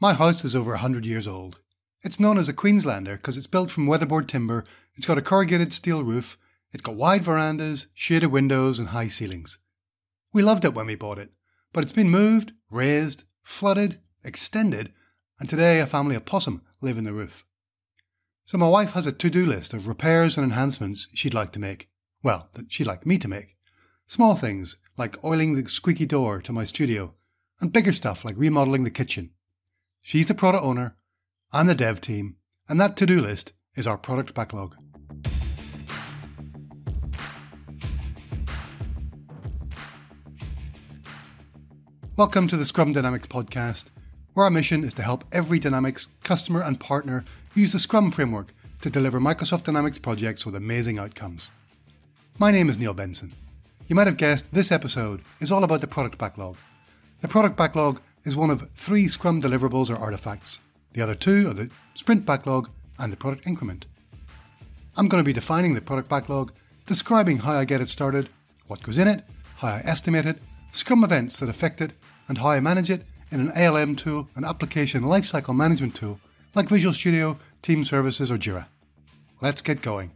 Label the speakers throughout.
Speaker 1: My house is over 100 years old. It's known as a Queenslander because it's built from weatherboard timber, it's got a corrugated steel roof, it's got wide verandas, shaded windows, and high ceilings. We loved it when we bought it, but it's been moved, raised, flooded, extended, and today a family of possum live in the roof. So my wife has a to do list of repairs and enhancements she'd like to make. Well, that she'd like me to make. Small things like oiling the squeaky door to my studio, and bigger stuff like remodeling the kitchen. She's the product owner, I'm the dev team, and that to do list is our product backlog. Welcome to the Scrum Dynamics podcast, where our mission is to help every Dynamics customer and partner use the Scrum framework to deliver Microsoft Dynamics projects with amazing outcomes. My name is Neil Benson. You might have guessed this episode is all about the product backlog. The product backlog is one of three Scrum deliverables or artifacts. The other two are the sprint backlog and the product increment. I'm going to be defining the product backlog, describing how I get it started, what goes in it, how I estimate it, Scrum events that affect it, and how I manage it in an ALM tool, an application lifecycle management tool like Visual Studio, Team Services, or Jira. Let's get going.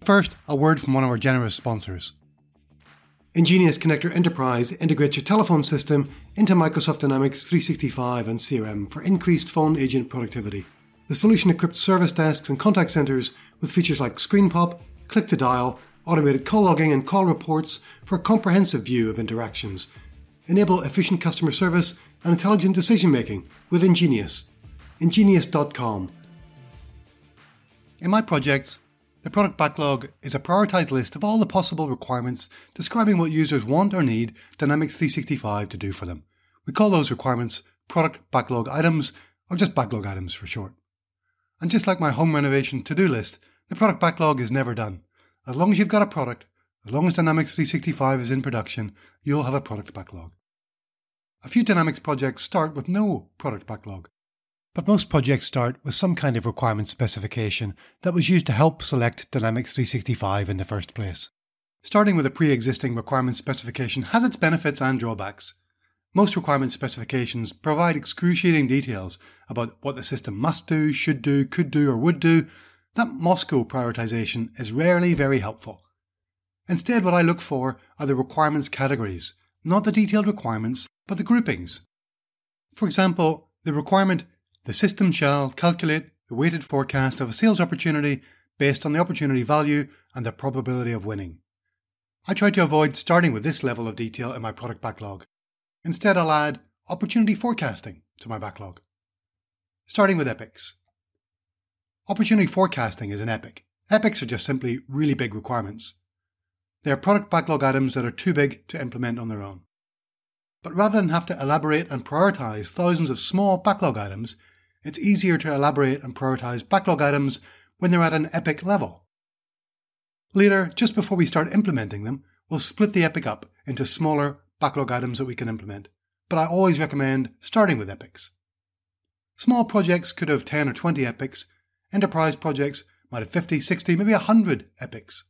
Speaker 1: First, a word from one of our generous sponsors. Ingenious Connector Enterprise integrates your telephone system into Microsoft Dynamics 365 and CRM for increased phone agent productivity. The solution equips service desks and contact centers with features like screen pop, click to dial, automated call logging, and call reports for a comprehensive view of interactions. Enable efficient customer service and intelligent decision making with Ingenious. Ingenious.com. In my projects, the product backlog is a prioritized list of all the possible requirements describing what users want or need Dynamics 365 to do for them. We call those requirements product backlog items or just backlog items for short. And just like my home renovation to do list, the product backlog is never done. As long as you've got a product, as long as Dynamics 365 is in production, you'll have a product backlog. A few Dynamics projects start with no product backlog. But most projects start with some kind of requirement specification that was used to help select Dynamics 365 in the first place. Starting with a pre existing requirement specification has its benefits and drawbacks. Most requirement specifications provide excruciating details about what the system must do, should do, could do, or would do. That MoSCoW prioritization is rarely very helpful. Instead, what I look for are the requirements categories, not the detailed requirements, but the groupings. For example, the requirement the system shall calculate the weighted forecast of a sales opportunity based on the opportunity value and the probability of winning. I try to avoid starting with this level of detail in my product backlog. Instead, I'll add opportunity forecasting to my backlog. Starting with epics. Opportunity forecasting is an epic. Epics are just simply really big requirements. They are product backlog items that are too big to implement on their own. But rather than have to elaborate and prioritize thousands of small backlog items, it's easier to elaborate and prioritize backlog items when they're at an epic level. Later, just before we start implementing them, we'll split the epic up into smaller backlog items that we can implement, but I always recommend starting with epics. Small projects could have 10 or 20 epics, enterprise projects might have 50, 60, maybe 100 epics.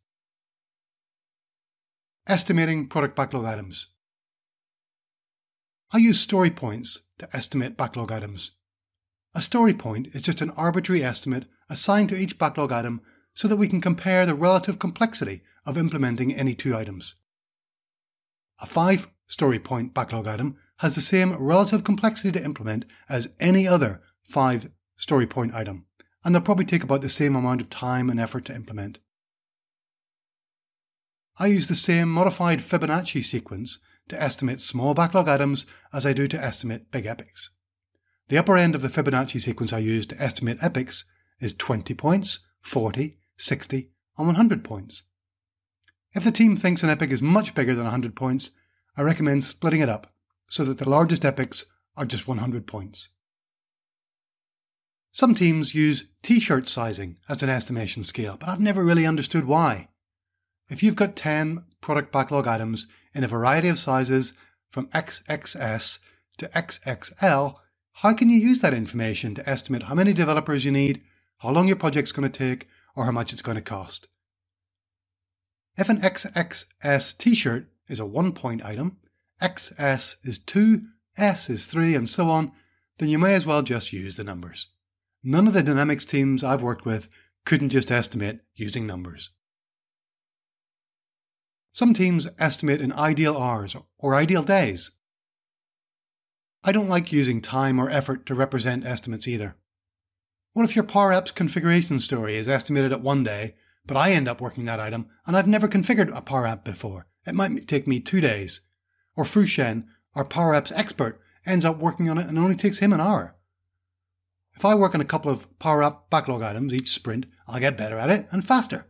Speaker 1: Estimating product backlog items. I use story points to estimate backlog items. A story point is just an arbitrary estimate assigned to each backlog item so that we can compare the relative complexity of implementing any two items. A 5 story point backlog item has the same relative complexity to implement as any other 5 story point item, and they'll probably take about the same amount of time and effort to implement. I use the same modified Fibonacci sequence to estimate small backlog items as I do to estimate big epics. The upper end of the Fibonacci sequence I use to estimate epics is 20 points, 40, 60, and 100 points. If the team thinks an epic is much bigger than 100 points, I recommend splitting it up so that the largest epics are just 100 points. Some teams use t-shirt sizing as an estimation scale, but I've never really understood why. If you've got 10 product backlog items in a variety of sizes from XXS to XXL, how can you use that information to estimate how many developers you need, how long your project's going to take, or how much it's going to cost? If an XXS t-shirt is a one point item, XS is 2, S is 3, and so on, then you may as well just use the numbers. None of the dynamics teams I've worked with couldn't just estimate using numbers. Some teams estimate in ideal hours or ideal days. I don't like using time or effort to represent estimates either. What if your Power Apps configuration story is estimated at one day, but I end up working that item and I've never configured a Power App before? It might take me two days. Or Fushen, our Power Apps expert, ends up working on it and only takes him an hour. If I work on a couple of Power App backlog items each sprint, I'll get better at it and faster.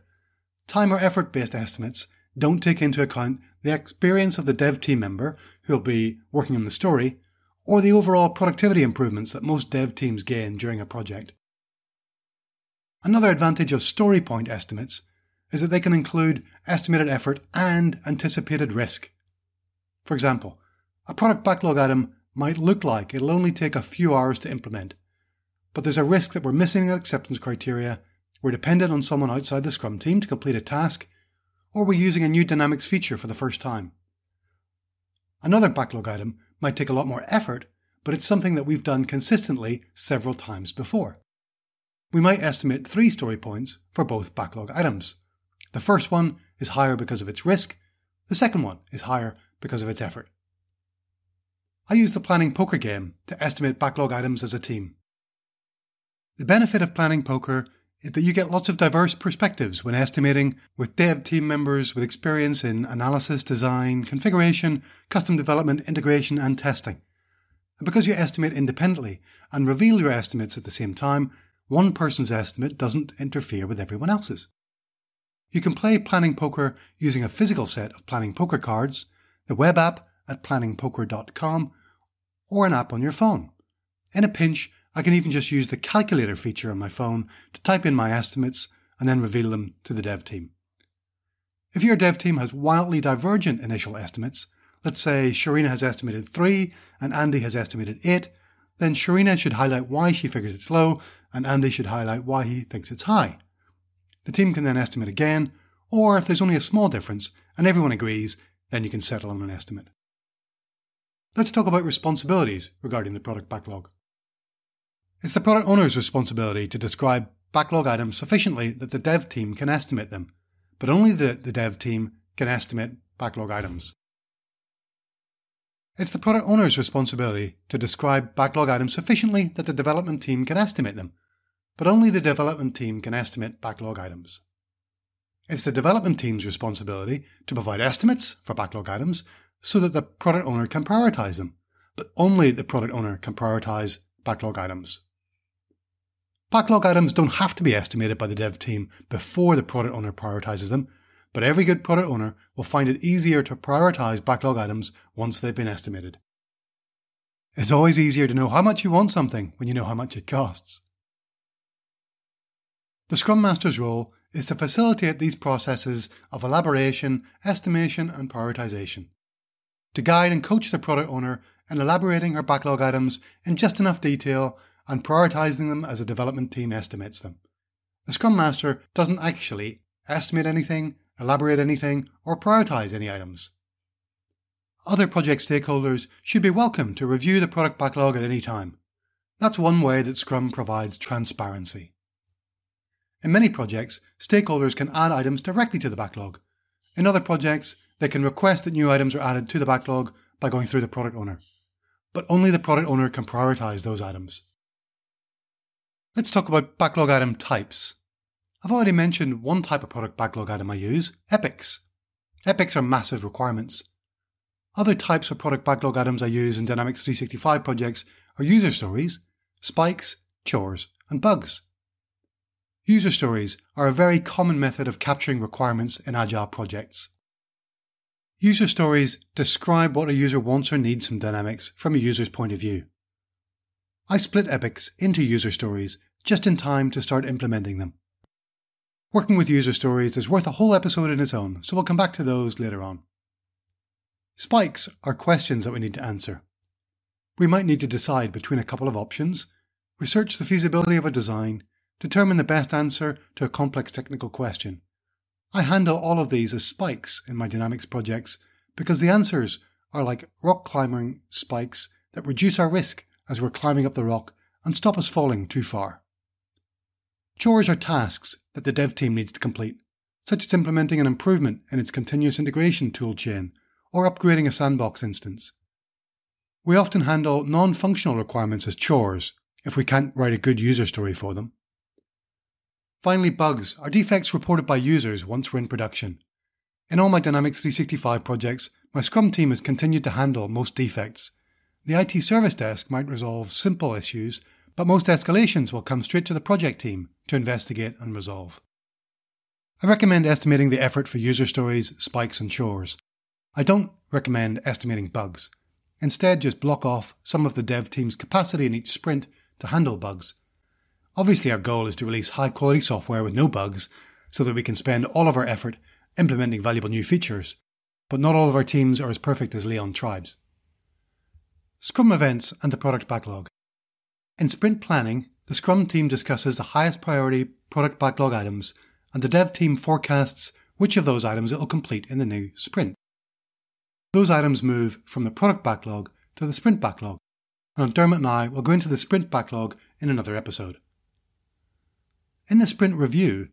Speaker 1: Time or effort based estimates don't take into account the experience of the dev team member who'll be working on the story or the overall productivity improvements that most dev teams gain during a project. Another advantage of story point estimates is that they can include estimated effort and anticipated risk. For example, a product backlog item might look like it'll only take a few hours to implement, but there's a risk that we're missing an acceptance criteria, we're dependent on someone outside the Scrum team to complete a task, or we're using a new Dynamics feature for the first time. Another backlog item might take a lot more effort, but it's something that we've done consistently several times before. We might estimate three story points for both backlog items. The first one is higher because of its risk, the second one is higher because of its effort. I use the planning poker game to estimate backlog items as a team. The benefit of planning poker is that you get lots of diverse perspectives when estimating with dev team members with experience in analysis, design, configuration, custom development, integration, and testing. And because you estimate independently and reveal your estimates at the same time, one person's estimate doesn't interfere with everyone else's. You can play planning poker using a physical set of planning poker cards, the web app at planningpoker.com, or an app on your phone. In a pinch, I can even just use the calculator feature on my phone to type in my estimates and then reveal them to the dev team. If your dev team has wildly divergent initial estimates, let's say Sharina has estimated 3 and Andy has estimated 8, then Sharina should highlight why she figures it's low and Andy should highlight why he thinks it's high. The team can then estimate again, or if there's only a small difference and everyone agrees, then you can settle on an estimate. Let's talk about responsibilities regarding the product backlog. It's the product owner's responsibility to describe backlog items sufficiently that the dev team can estimate them, but only the, the dev team can estimate backlog items. It's the product owner's responsibility to describe backlog items sufficiently that the development team can estimate them, but only the development team can estimate backlog items. It's the development team's responsibility to provide estimates for backlog items so that the product owner can prioritize them, but only the product owner can prioritize backlog items. Backlog items don't have to be estimated by the dev team before the product owner prioritizes them, but every good product owner will find it easier to prioritize backlog items once they've been estimated. It's always easier to know how much you want something when you know how much it costs. The Scrum Master's role is to facilitate these processes of elaboration, estimation, and prioritization. To guide and coach the product owner in elaborating her backlog items in just enough detail and prioritizing them as a development team estimates them. The Scrum Master doesn't actually estimate anything, elaborate anything, or prioritize any items. Other project stakeholders should be welcome to review the product backlog at any time. That's one way that Scrum provides transparency. In many projects, stakeholders can add items directly to the backlog. In other projects, they can request that new items are added to the backlog by going through the product owner. But only the product owner can prioritize those items. Let's talk about backlog item types. I've already mentioned one type of product backlog item I use, epics. Epics are massive requirements. Other types of product backlog items I use in Dynamics 365 projects are user stories, spikes, chores, and bugs. User stories are a very common method of capturing requirements in Agile projects. User stories describe what a user wants or needs from Dynamics from a user's point of view. I split epics into user stories just in time to start implementing them. Working with user stories is worth a whole episode in its own, so we'll come back to those later on. Spikes are questions that we need to answer. We might need to decide between a couple of options, research the feasibility of a design, determine the best answer to a complex technical question. I handle all of these as spikes in my Dynamics projects because the answers are like rock climbing spikes that reduce our risk as we're climbing up the rock and stop us falling too far. Chores are tasks that the dev team needs to complete, such as implementing an improvement in its continuous integration toolchain or upgrading a sandbox instance. We often handle non functional requirements as chores if we can't write a good user story for them. Finally, bugs are defects reported by users once we're in production. In all my Dynamics 365 projects, my Scrum team has continued to handle most defects. The IT service desk might resolve simple issues, but most escalations will come straight to the project team to investigate and resolve. I recommend estimating the effort for user stories, spikes, and chores. I don't recommend estimating bugs. Instead, just block off some of the dev team's capacity in each sprint to handle bugs. Obviously, our goal is to release high quality software with no bugs so that we can spend all of our effort implementing valuable new features, but not all of our teams are as perfect as Leon Tribe's. Scrum events and the product backlog. In sprint planning, the Scrum team discusses the highest priority product backlog items, and the dev team forecasts which of those items it will complete in the new sprint. Those items move from the product backlog to the sprint backlog, and Dermot and I will go into the sprint backlog in another episode. In the sprint review,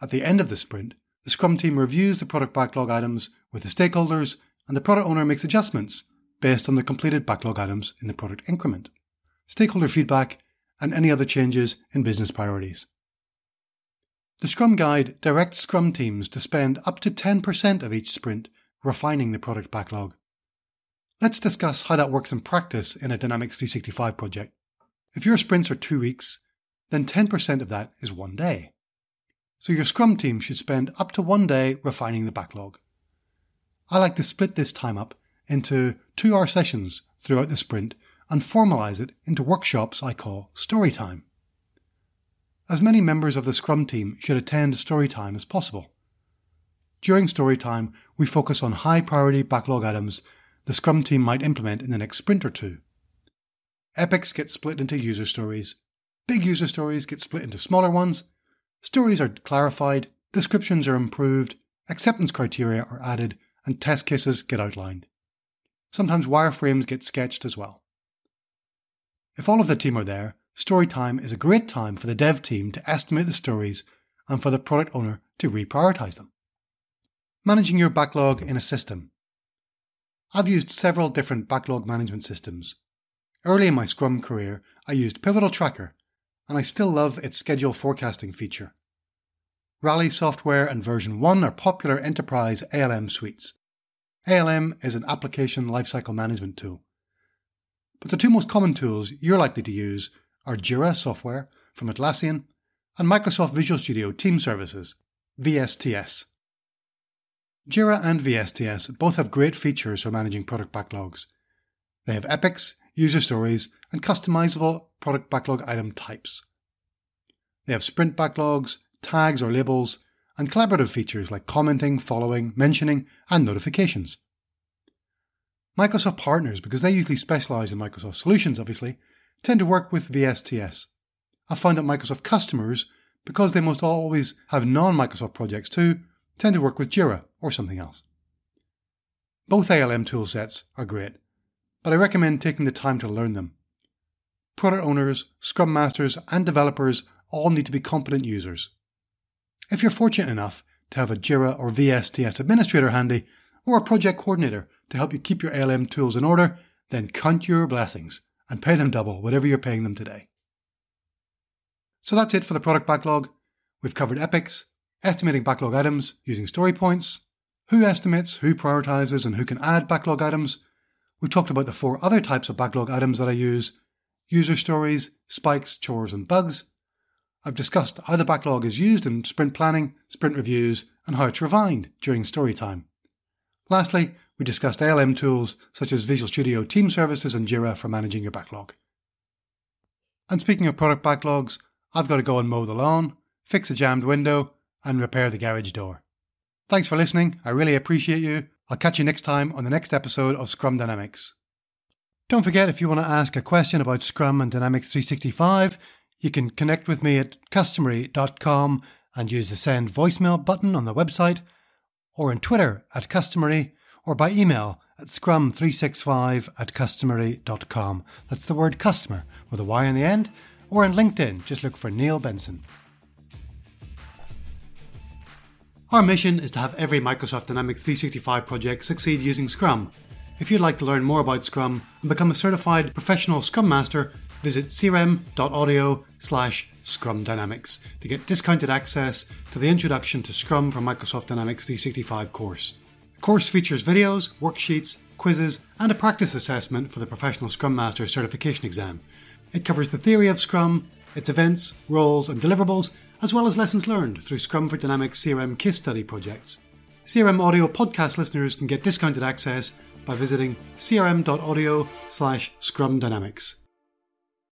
Speaker 1: at the end of the sprint, the Scrum team reviews the product backlog items with the stakeholders, and the product owner makes adjustments based on the completed backlog items in the product increment, stakeholder feedback, and any other changes in business priorities. The Scrum Guide directs Scrum teams to spend up to 10% of each sprint refining the product backlog. Let's discuss how that works in practice in a Dynamics 365 project. If your sprints are two weeks, then 10% of that is one day. So your Scrum team should spend up to one day refining the backlog. I like to split this time up into two hour sessions throughout the sprint and formalize it into workshops I call story time. As many members of the Scrum team should attend story time as possible. During story time, we focus on high priority backlog items the Scrum team might implement in the next sprint or two. Epics get split into user stories, big user stories get split into smaller ones, stories are clarified, descriptions are improved, acceptance criteria are added, and test cases get outlined. Sometimes wireframes get sketched as well. If all of the team are there, story time is a great time for the dev team to estimate the stories and for the product owner to reprioritize them. Managing your backlog in a system. I've used several different backlog management systems. Early in my Scrum career, I used Pivotal Tracker, and I still love its schedule forecasting feature. Rally software and VersionOne are popular enterprise ALM suites. ALM is an application lifecycle management tool. But the two most common tools you're likely to use are Jira software from Atlassian and Microsoft Visual Studio Team Services, VSTS. Jira and VSTS both have great features for managing product backlogs. They have epics, user stories, and customizable product backlog item types. They have sprint backlogs, tags or labels, and collaborative features like commenting, following, mentioning, and notifications. Microsoft partners, because they usually specialize in Microsoft solutions, obviously, tend to work with VSTS. I find that Microsoft customers, because they must always have non Microsoft projects too, tend to work with Jira or something else. Both ALM toolsets are great, but I recommend taking the time to learn them. Product owners, Scrum Masters, and developers all need to be competent users. If you're fortunate enough to have a Jira or VSTS administrator handy, or a project coordinator to help you keep your ALM tools in order, then count your blessings and pay them double, whatever you're paying them today. So that's it for the product backlog. We've covered epics, estimating backlog items using story points, who estimates, who prioritizes, and who can add backlog items. We've talked about the four other types of backlog items that I use user stories, spikes, chores, and bugs. I've discussed how the backlog is used in sprint planning, sprint reviews, and how it's refined during story time. Lastly, we discussed ALM tools such as Visual Studio Team Services and Jira for managing your backlog. And speaking of product backlogs, I've got to go and mow the lawn, fix a jammed window, and repair the garage door. Thanks for listening. I really appreciate you. I'll catch you next time on the next episode of Scrum Dynamics. Don't forget, if you want to ask a question about Scrum and Dynamics 365, you can connect with me at customery.com and use the send voicemail button on the website, or on Twitter at customery, or by email at scrum365 at customery.com. That's the word customer with a Y in the end, or on LinkedIn, just look for Neil Benson. Our mission is to have every Microsoft Dynamics 365 project succeed using Scrum. If you'd like to learn more about Scrum and become a certified professional Scrum Master, visit crm.audio slash Scrum Dynamics to get discounted access to the Introduction to Scrum from Microsoft Dynamics 365 course. The course features videos, worksheets, quizzes, and a practice assessment for the Professional Scrum Master certification exam. It covers the theory of Scrum, its events, roles, and deliverables, as well as lessons learned through Scrum for Dynamics CRM case study projects. CRM Audio podcast listeners can get discounted access by visiting crm.audio slash Scrum Dynamics.